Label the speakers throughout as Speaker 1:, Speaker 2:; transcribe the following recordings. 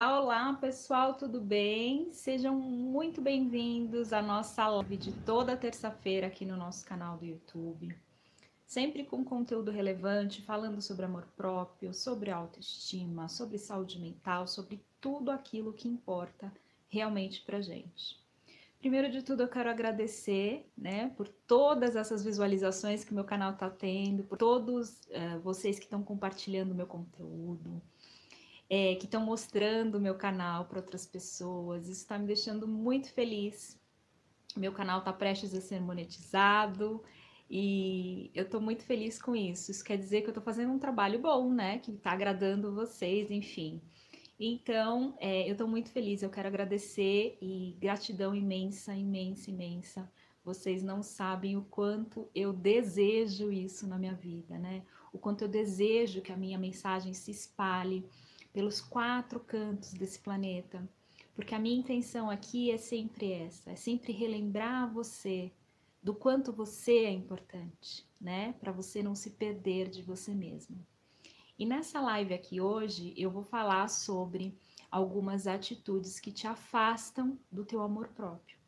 Speaker 1: Olá, pessoal, tudo bem? Sejam muito bem-vindos à nossa live de toda terça-feira aqui no nosso canal do YouTube. Sempre com conteúdo relevante, falando sobre amor próprio, sobre autoestima, sobre saúde mental, sobre tudo aquilo que importa realmente pra gente. Primeiro de tudo, eu quero agradecer, né, por todas essas visualizações que meu canal está tendo, por todos uh, vocês que estão compartilhando meu conteúdo, é, que estão mostrando o meu canal para outras pessoas. Isso está me deixando muito feliz. Meu canal está prestes a ser monetizado e eu estou muito feliz com isso. Isso quer dizer que eu estou fazendo um trabalho bom, né? Que está agradando vocês, enfim. Então, é, eu estou muito feliz. Eu quero agradecer e gratidão imensa, imensa, imensa. Vocês não sabem o quanto eu desejo isso na minha vida, né? O quanto eu desejo que a minha mensagem se espalhe pelos quatro cantos desse planeta. Porque a minha intenção aqui é sempre essa, é sempre relembrar você do quanto você é importante, né? Para você não se perder de você mesmo. E nessa live aqui hoje eu vou falar sobre algumas atitudes que te afastam do teu amor próprio.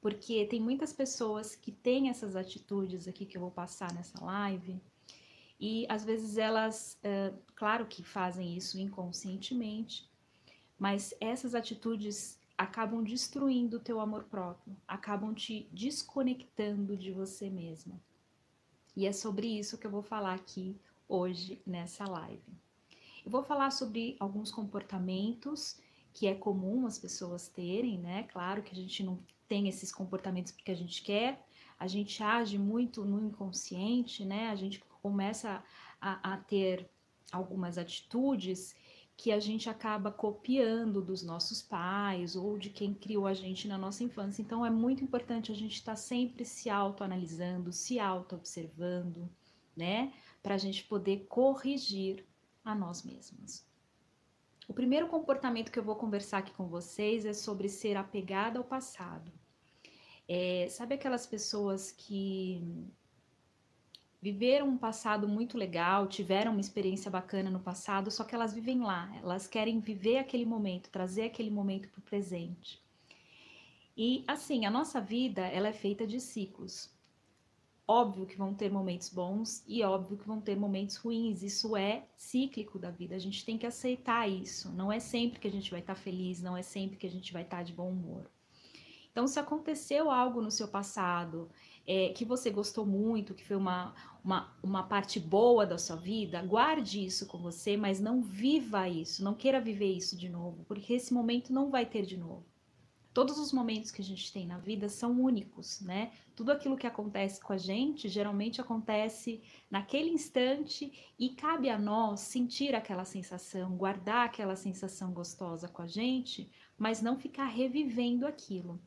Speaker 1: Porque tem muitas pessoas que têm essas atitudes aqui que eu vou passar nessa live e às vezes elas, uh, claro que fazem isso inconscientemente, mas essas atitudes acabam destruindo o teu amor próprio, acabam te desconectando de você mesma. E é sobre isso que eu vou falar aqui hoje nessa live. Eu vou falar sobre alguns comportamentos que é comum as pessoas terem, né? Claro que a gente não tem esses comportamentos porque a gente quer, a gente age muito no inconsciente, né? A gente começa a, a ter algumas atitudes que a gente acaba copiando dos nossos pais ou de quem criou a gente na nossa infância. Então é muito importante a gente estar tá sempre se autoanalisando, se auto-observando, né? Para a gente poder corrigir a nós mesmos. O primeiro comportamento que eu vou conversar aqui com vocês é sobre ser apegada ao passado. É, sabe aquelas pessoas que viveram um passado muito legal, tiveram uma experiência bacana no passado, só que elas vivem lá, elas querem viver aquele momento, trazer aquele momento para o presente. E assim, a nossa vida ela é feita de ciclos. Óbvio que vão ter momentos bons e óbvio que vão ter momentos ruins. Isso é cíclico da vida. A gente tem que aceitar isso. Não é sempre que a gente vai estar feliz, não é sempre que a gente vai estar de bom humor. Então, se aconteceu algo no seu passado é, que você gostou muito, que foi uma, uma, uma parte boa da sua vida, guarde isso com você, mas não viva isso, não queira viver isso de novo, porque esse momento não vai ter de novo. Todos os momentos que a gente tem na vida são únicos, né? Tudo aquilo que acontece com a gente geralmente acontece naquele instante e cabe a nós sentir aquela sensação, guardar aquela sensação gostosa com a gente, mas não ficar revivendo aquilo.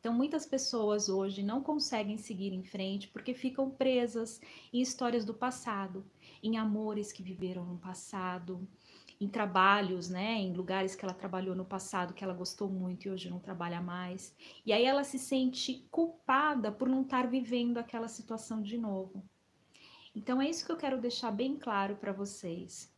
Speaker 1: Então, muitas pessoas hoje não conseguem seguir em frente porque ficam presas em histórias do passado, em amores que viveram no passado, em trabalhos, né, em lugares que ela trabalhou no passado que ela gostou muito e hoje não trabalha mais. E aí ela se sente culpada por não estar vivendo aquela situação de novo. Então é isso que eu quero deixar bem claro para vocês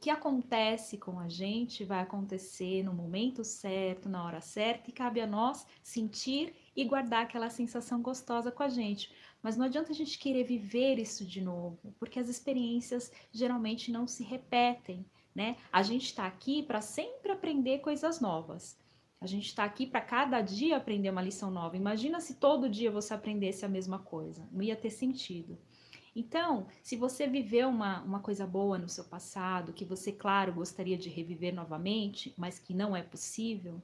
Speaker 1: que acontece com a gente vai acontecer no momento certo, na hora certa, e cabe a nós sentir e guardar aquela sensação gostosa com a gente. Mas não adianta a gente querer viver isso de novo, porque as experiências geralmente não se repetem, né? A gente está aqui para sempre aprender coisas novas. A gente está aqui para cada dia aprender uma lição nova. Imagina se todo dia você aprendesse a mesma coisa, não ia ter sentido. Então, se você viveu uma, uma coisa boa no seu passado, que você, claro, gostaria de reviver novamente, mas que não é possível,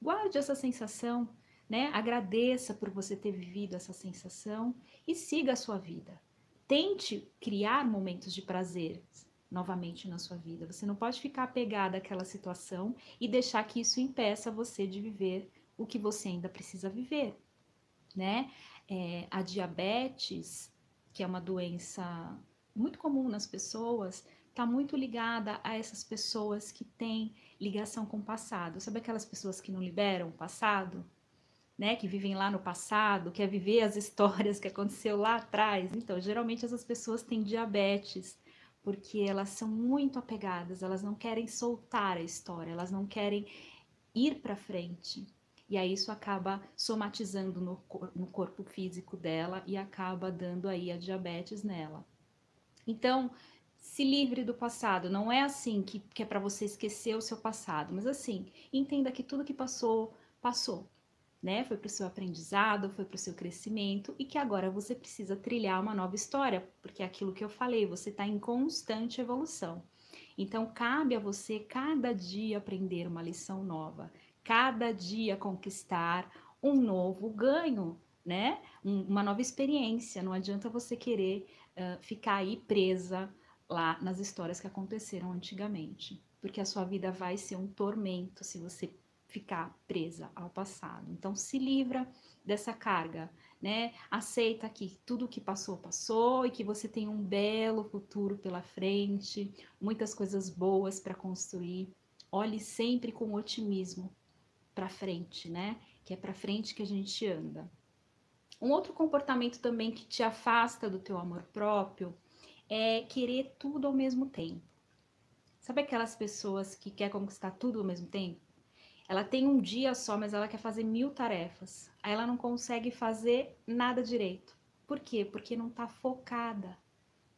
Speaker 1: guarde essa sensação, né? Agradeça por você ter vivido essa sensação e siga a sua vida. Tente criar momentos de prazer novamente na sua vida. Você não pode ficar apegada àquela situação e deixar que isso impeça você de viver o que você ainda precisa viver, né? É, a diabetes que é uma doença muito comum nas pessoas, está muito ligada a essas pessoas que têm ligação com o passado. Sabe aquelas pessoas que não liberam o passado? Né, que vivem lá no passado, quer viver as histórias que aconteceu lá atrás. Então, geralmente essas pessoas têm diabetes, porque elas são muito apegadas, elas não querem soltar a história, elas não querem ir para frente. E aí isso acaba somatizando no, no corpo físico dela e acaba dando aí a diabetes nela. Então, se livre do passado. Não é assim que, que é para você esquecer o seu passado, mas assim, entenda que tudo que passou, passou. Né? Foi para o seu aprendizado, foi para o seu crescimento e que agora você precisa trilhar uma nova história, porque é aquilo que eu falei, você está em constante evolução. Então, cabe a você cada dia aprender uma lição nova, cada dia conquistar um novo ganho, né? Um, uma nova experiência. Não adianta você querer uh, ficar aí presa lá nas histórias que aconteceram antigamente, porque a sua vida vai ser um tormento se você ficar presa ao passado. Então se livra dessa carga, né? Aceita que tudo que passou passou e que você tem um belo futuro pela frente, muitas coisas boas para construir. Olhe sempre com otimismo para frente, né? Que é para frente que a gente anda. Um outro comportamento também que te afasta do teu amor próprio é querer tudo ao mesmo tempo. Sabe aquelas pessoas que quer conquistar tudo ao mesmo tempo? Ela tem um dia só, mas ela quer fazer mil tarefas. Aí ela não consegue fazer nada direito. Por quê? Porque não está focada,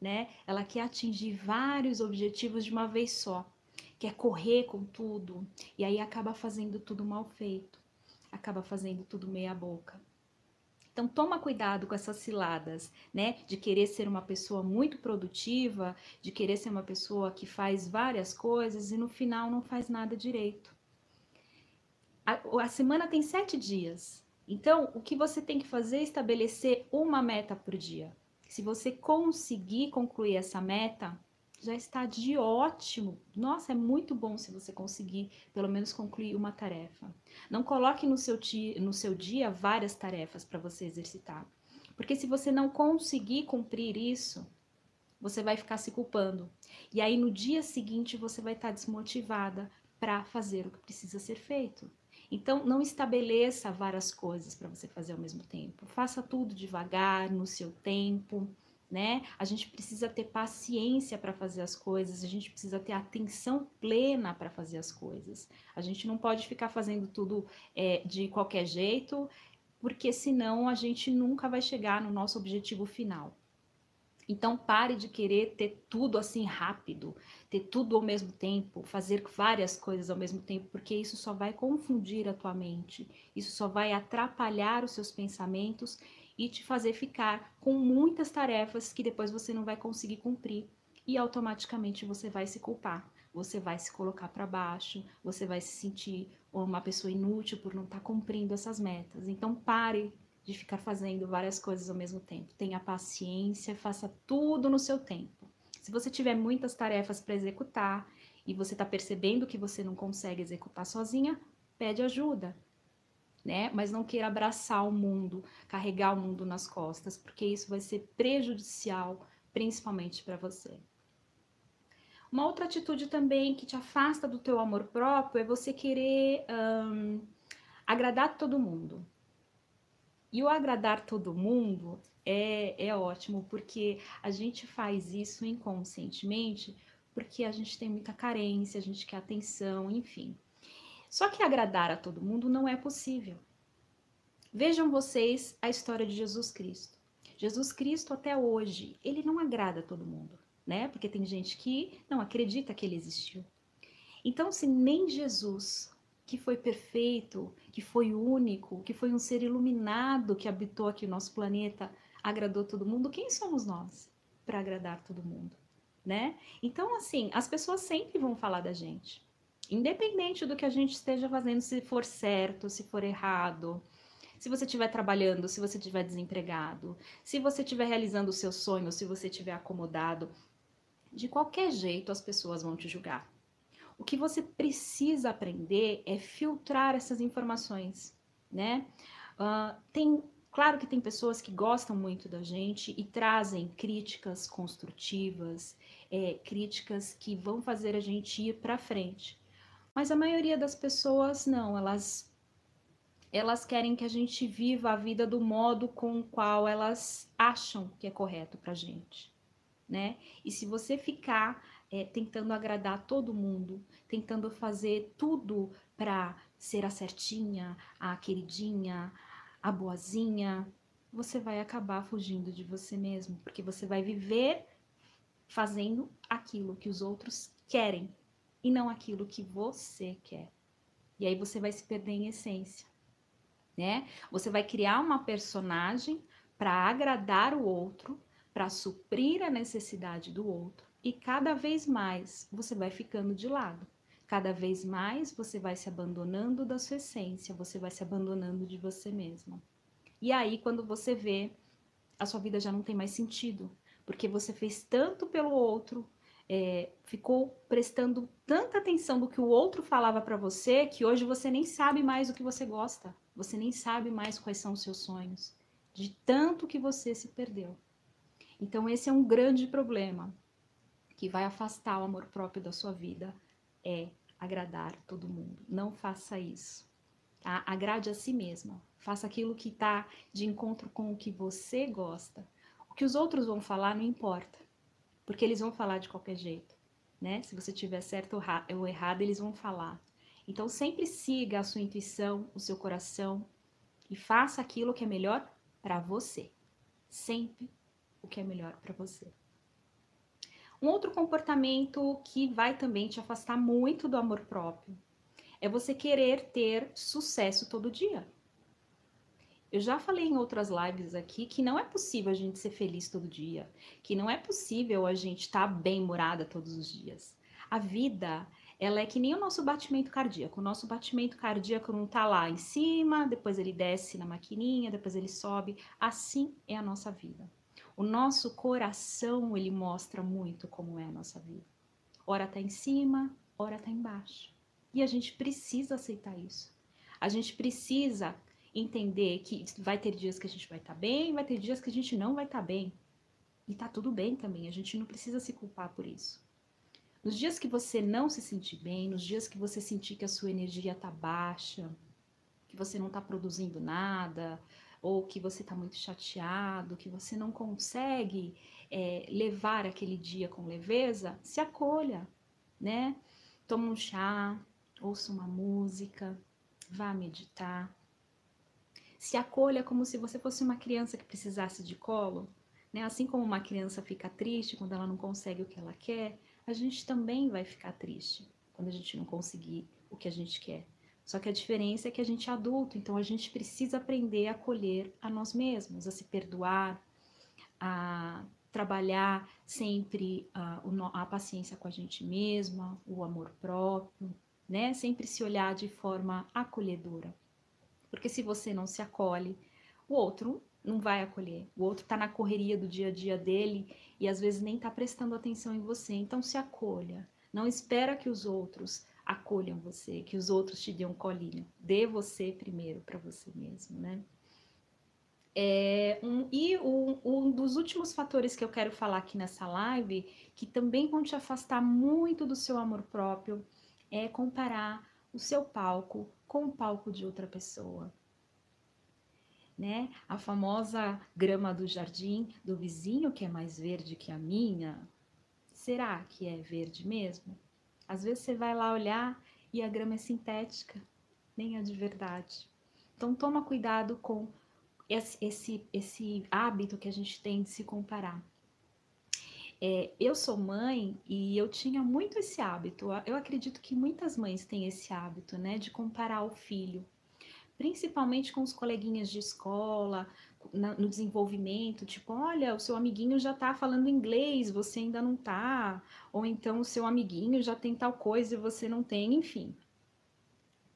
Speaker 1: né? Ela quer atingir vários objetivos de uma vez só. Quer correr com tudo e aí acaba fazendo tudo mal feito. Acaba fazendo tudo meia boca. Então toma cuidado com essas ciladas, né? De querer ser uma pessoa muito produtiva, de querer ser uma pessoa que faz várias coisas e no final não faz nada direito. A, a semana tem sete dias. Então, o que você tem que fazer é estabelecer uma meta por dia. Se você conseguir concluir essa meta, já está de ótimo. Nossa, é muito bom se você conseguir pelo menos concluir uma tarefa. Não coloque no seu, dia, no seu dia várias tarefas para você exercitar. Porque se você não conseguir cumprir isso, você vai ficar se culpando. E aí no dia seguinte você vai estar desmotivada para fazer o que precisa ser feito. Então, não estabeleça várias coisas para você fazer ao mesmo tempo. Faça tudo devagar, no seu tempo né? A gente precisa ter paciência para fazer as coisas, a gente precisa ter atenção plena para fazer as coisas. A gente não pode ficar fazendo tudo é, de qualquer jeito, porque senão a gente nunca vai chegar no nosso objetivo final. Então pare de querer ter tudo assim rápido, ter tudo ao mesmo tempo, fazer várias coisas ao mesmo tempo, porque isso só vai confundir a tua mente, isso só vai atrapalhar os seus pensamentos e te fazer ficar com muitas tarefas que depois você não vai conseguir cumprir e automaticamente você vai se culpar, você vai se colocar para baixo, você vai se sentir uma pessoa inútil por não estar tá cumprindo essas metas. Então pare de ficar fazendo várias coisas ao mesmo tempo. Tenha paciência, faça tudo no seu tempo. Se você tiver muitas tarefas para executar e você está percebendo que você não consegue executar sozinha, pede ajuda né? Mas não queira abraçar o mundo, carregar o mundo nas costas, porque isso vai ser prejudicial, principalmente para você. Uma outra atitude também que te afasta do teu amor próprio é você querer agradar todo mundo. E o agradar todo mundo é, é ótimo, porque a gente faz isso inconscientemente, porque a gente tem muita carência, a gente quer atenção, enfim. Só que agradar a todo mundo não é possível. Vejam vocês a história de Jesus Cristo. Jesus Cristo até hoje, ele não agrada a todo mundo, né? Porque tem gente que não acredita que ele existiu. Então, se nem Jesus, que foi perfeito, que foi único, que foi um ser iluminado que habitou aqui o nosso planeta, agradou todo mundo, quem somos nós para agradar todo mundo, né? Então, assim, as pessoas sempre vão falar da gente. Independente do que a gente esteja fazendo, se for certo, se for errado, se você estiver trabalhando, se você estiver desempregado, se você estiver realizando o seu sonho, se você estiver acomodado, de qualquer jeito as pessoas vão te julgar. O que você precisa aprender é filtrar essas informações, né? Uh, tem, claro que tem pessoas que gostam muito da gente e trazem críticas construtivas, é, críticas que vão fazer a gente ir para frente. Mas a maioria das pessoas não, elas elas querem que a gente viva a vida do modo com o qual elas acham que é correto pra gente, né? E se você ficar é, tentando agradar todo mundo, tentando fazer tudo para ser a certinha, a queridinha, a boazinha, você vai acabar fugindo de você mesmo, porque você vai viver fazendo aquilo que os outros querem e não aquilo que você quer. E aí você vai se perder em essência, né? Você vai criar uma personagem para agradar o outro, para suprir a necessidade do outro, e cada vez mais você vai ficando de lado. Cada vez mais você vai se abandonando da sua essência, você vai se abandonando de você mesma. E aí, quando você vê, a sua vida já não tem mais sentido, porque você fez tanto pelo outro, é, ficou prestando tanta atenção do que o outro falava para você, que hoje você nem sabe mais o que você gosta, você nem sabe mais quais são os seus sonhos, de tanto que você se perdeu. Então, esse é um grande problema que vai afastar o amor próprio da sua vida, é agradar todo mundo. Não faça isso. Tá? Agrade a si mesma. Faça aquilo que está de encontro com o que você gosta. O que os outros vão falar não importa, porque eles vão falar de qualquer jeito, né? Se você tiver certo ou errado, eles vão falar. Então sempre siga a sua intuição, o seu coração e faça aquilo que é melhor para você. Sempre o que é melhor para você. Um outro comportamento que vai também te afastar muito do amor próprio é você querer ter sucesso todo dia. Eu já falei em outras lives aqui que não é possível a gente ser feliz todo dia, que não é possível a gente estar tá bem morada todos os dias. A vida, ela é que nem o nosso batimento cardíaco. O nosso batimento cardíaco não tá lá em cima, depois ele desce na maquininha, depois ele sobe. Assim é a nossa vida. O nosso coração, ele mostra muito como é a nossa vida. Ora tá em cima, ora tá embaixo. E a gente precisa aceitar isso. A gente precisa entender que vai ter dias que a gente vai estar tá bem, vai ter dias que a gente não vai estar tá bem. E tá tudo bem também, a gente não precisa se culpar por isso. Nos dias que você não se sentir bem, nos dias que você sentir que a sua energia tá baixa, que você não tá produzindo nada, ou que você tá muito chateado, que você não consegue é, levar aquele dia com leveza, se acolha, né? Toma um chá, ouça uma música, vá meditar. Se acolha como se você fosse uma criança que precisasse de colo. Né? Assim como uma criança fica triste quando ela não consegue o que ela quer, a gente também vai ficar triste quando a gente não conseguir o que a gente quer. Só que a diferença é que a gente é adulto, então a gente precisa aprender a acolher a nós mesmos, a se perdoar, a trabalhar sempre a, a paciência com a gente mesma, o amor próprio, né? Sempre se olhar de forma acolhedora. Porque se você não se acolhe, o outro não vai acolher. O outro está na correria do dia a dia dele e às vezes nem está prestando atenção em você. Então se acolha. Não espera que os outros acolham você, que os outros te dêem um colinho. Dê você primeiro para você mesmo, né? É, um, e um, um, dos últimos fatores que eu quero falar aqui nessa live, que também vão te afastar muito do seu amor próprio, é comparar o seu palco com o palco de outra pessoa. Né? A famosa grama do jardim do vizinho que é mais verde que a minha, será que é verde mesmo? Às vezes você vai lá olhar e a grama é sintética, nem é de verdade. Então toma cuidado com esse, esse, esse hábito que a gente tem de se comparar. É, eu sou mãe e eu tinha muito esse hábito. Eu acredito que muitas mães têm esse hábito, né, de comparar o filho, principalmente com os coleguinhas de escola, na, no desenvolvimento, tipo, olha, o seu amiguinho já tá falando inglês, você ainda não tá, ou então o seu amiguinho já tem tal coisa e você não tem, enfim.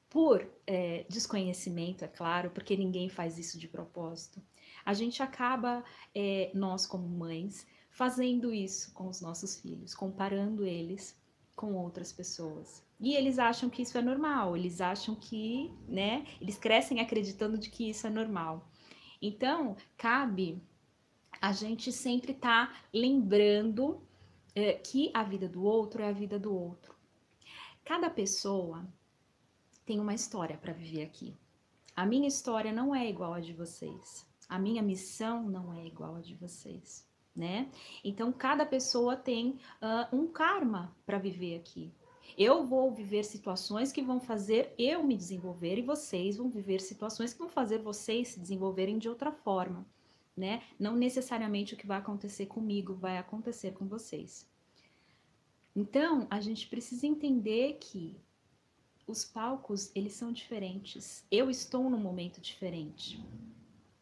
Speaker 1: Por é, desconhecimento, é claro, porque ninguém faz isso de propósito, a gente acaba, é, nós como mães, fazendo isso com os nossos filhos, comparando eles com outras pessoas. E eles acham que isso é normal, eles acham que, né, eles crescem acreditando de que isso é normal. Então, cabe a gente sempre estar tá lembrando é, que a vida do outro é a vida do outro. Cada pessoa tem uma história para viver aqui. A minha história não é igual a de vocês. A minha missão não é igual a de vocês. Né? Então, cada pessoa tem uh, um karma para viver aqui. Eu vou viver situações que vão fazer eu me desenvolver e vocês vão viver situações que vão fazer vocês se desenvolverem de outra forma, né? Não necessariamente o que vai acontecer comigo vai acontecer com vocês. Então, a gente precisa entender que os palcos, eles são diferentes. Eu estou num momento diferente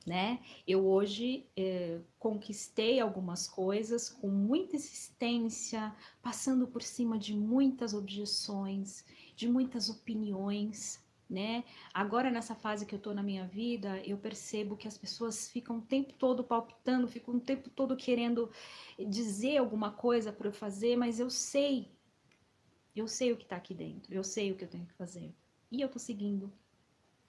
Speaker 1: né? Eu hoje eh, conquistei algumas coisas com muita insistência, passando por cima de muitas objeções, de muitas opiniões, né? Agora nessa fase que eu tô na minha vida, eu percebo que as pessoas ficam o tempo todo palpitando, ficam o tempo todo querendo dizer alguma coisa para eu fazer, mas eu sei, eu sei o que tá aqui dentro, eu sei o que eu tenho que fazer. E eu tô seguindo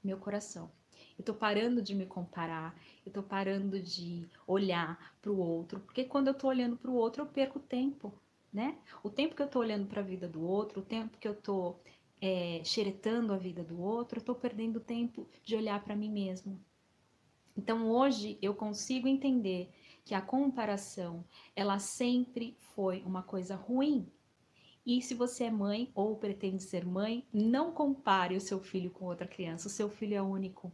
Speaker 1: meu coração. Eu tô parando de me comparar, eu tô parando de olhar para o outro, porque quando eu tô olhando para o outro, eu perco tempo, né? O tempo que eu tô olhando para a vida do outro, o tempo que eu tô é, xeretando a vida do outro, eu tô perdendo tempo de olhar para mim mesmo. Então hoje eu consigo entender que a comparação, ela sempre foi uma coisa ruim. E se você é mãe ou pretende ser mãe, não compare o seu filho com outra criança. O seu filho é único.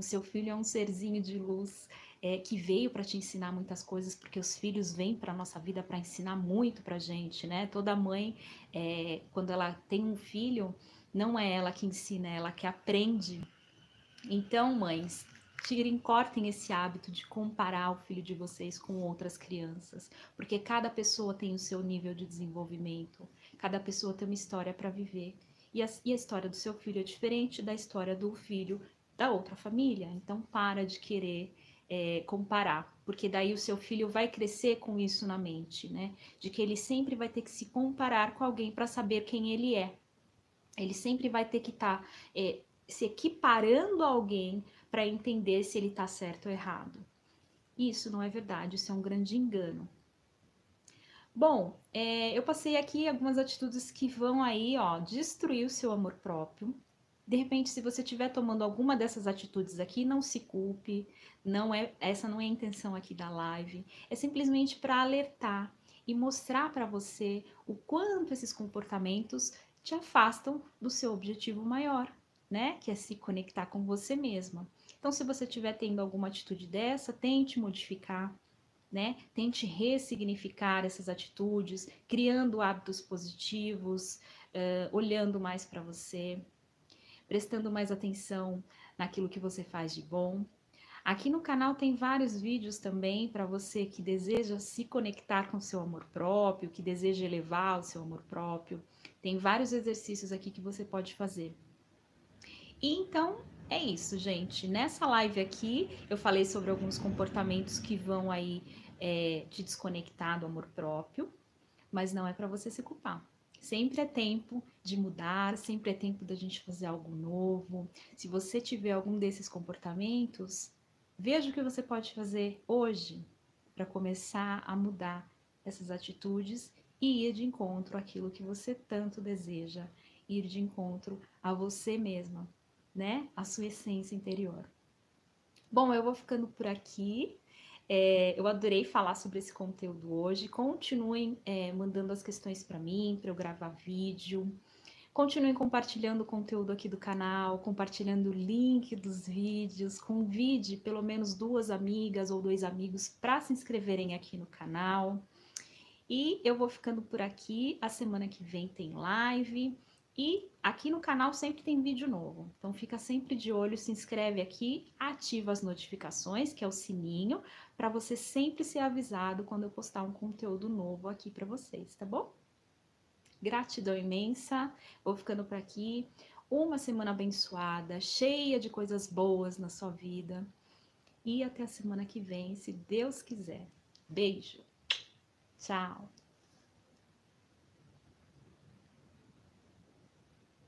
Speaker 1: O seu filho é um serzinho de luz é, que veio para te ensinar muitas coisas, porque os filhos vêm para nossa vida para ensinar muito para gente, né? Toda mãe, é, quando ela tem um filho, não é ela que ensina, é ela que aprende. Então, mães, tirem, cortem esse hábito de comparar o filho de vocês com outras crianças, porque cada pessoa tem o seu nível de desenvolvimento, cada pessoa tem uma história para viver. E a, e a, história do seu filho é diferente da história do filho da outra família. Então, para de querer é, comparar, porque daí o seu filho vai crescer com isso na mente, né? De que ele sempre vai ter que se comparar com alguém para saber quem ele é. Ele sempre vai ter que estar tá, é, se equiparando a alguém para entender se ele está certo ou errado. Isso não é verdade, isso é um grande engano. Bom, é, eu passei aqui algumas atitudes que vão aí, ó, destruir o seu amor próprio, de repente, se você estiver tomando alguma dessas atitudes aqui, não se culpe, não é essa não é a intenção aqui da live, é simplesmente para alertar e mostrar para você o quanto esses comportamentos te afastam do seu objetivo maior, né? Que é se conectar com você mesma. Então, se você estiver tendo alguma atitude dessa, tente modificar, né? Tente ressignificar essas atitudes, criando hábitos positivos, uh, olhando mais para você prestando mais atenção naquilo que você faz de bom. Aqui no canal tem vários vídeos também para você que deseja se conectar com o seu amor próprio, que deseja elevar o seu amor próprio. Tem vários exercícios aqui que você pode fazer. E então é isso, gente. Nessa live aqui eu falei sobre alguns comportamentos que vão aí é, te desconectar do amor próprio, mas não é para você se culpar. Sempre é tempo de mudar, sempre é tempo da gente fazer algo novo. Se você tiver algum desses comportamentos, veja o que você pode fazer hoje para começar a mudar essas atitudes e ir de encontro àquilo que você tanto deseja, ir de encontro a você mesma, né? A sua essência interior. Bom, eu vou ficando por aqui. É, eu adorei falar sobre esse conteúdo hoje. Continuem é, mandando as questões para mim, para eu gravar vídeo. Continuem compartilhando o conteúdo aqui do canal, compartilhando o link dos vídeos. Convide pelo menos duas amigas ou dois amigos para se inscreverem aqui no canal. E eu vou ficando por aqui. A semana que vem tem live. E aqui no canal sempre tem vídeo novo, então fica sempre de olho, se inscreve aqui, ativa as notificações, que é o sininho, para você sempre ser avisado quando eu postar um conteúdo novo aqui para vocês, tá bom? Gratidão imensa, vou ficando por aqui. Uma semana abençoada, cheia de coisas boas na sua vida. E até a semana que vem, se Deus quiser. Beijo. Tchau.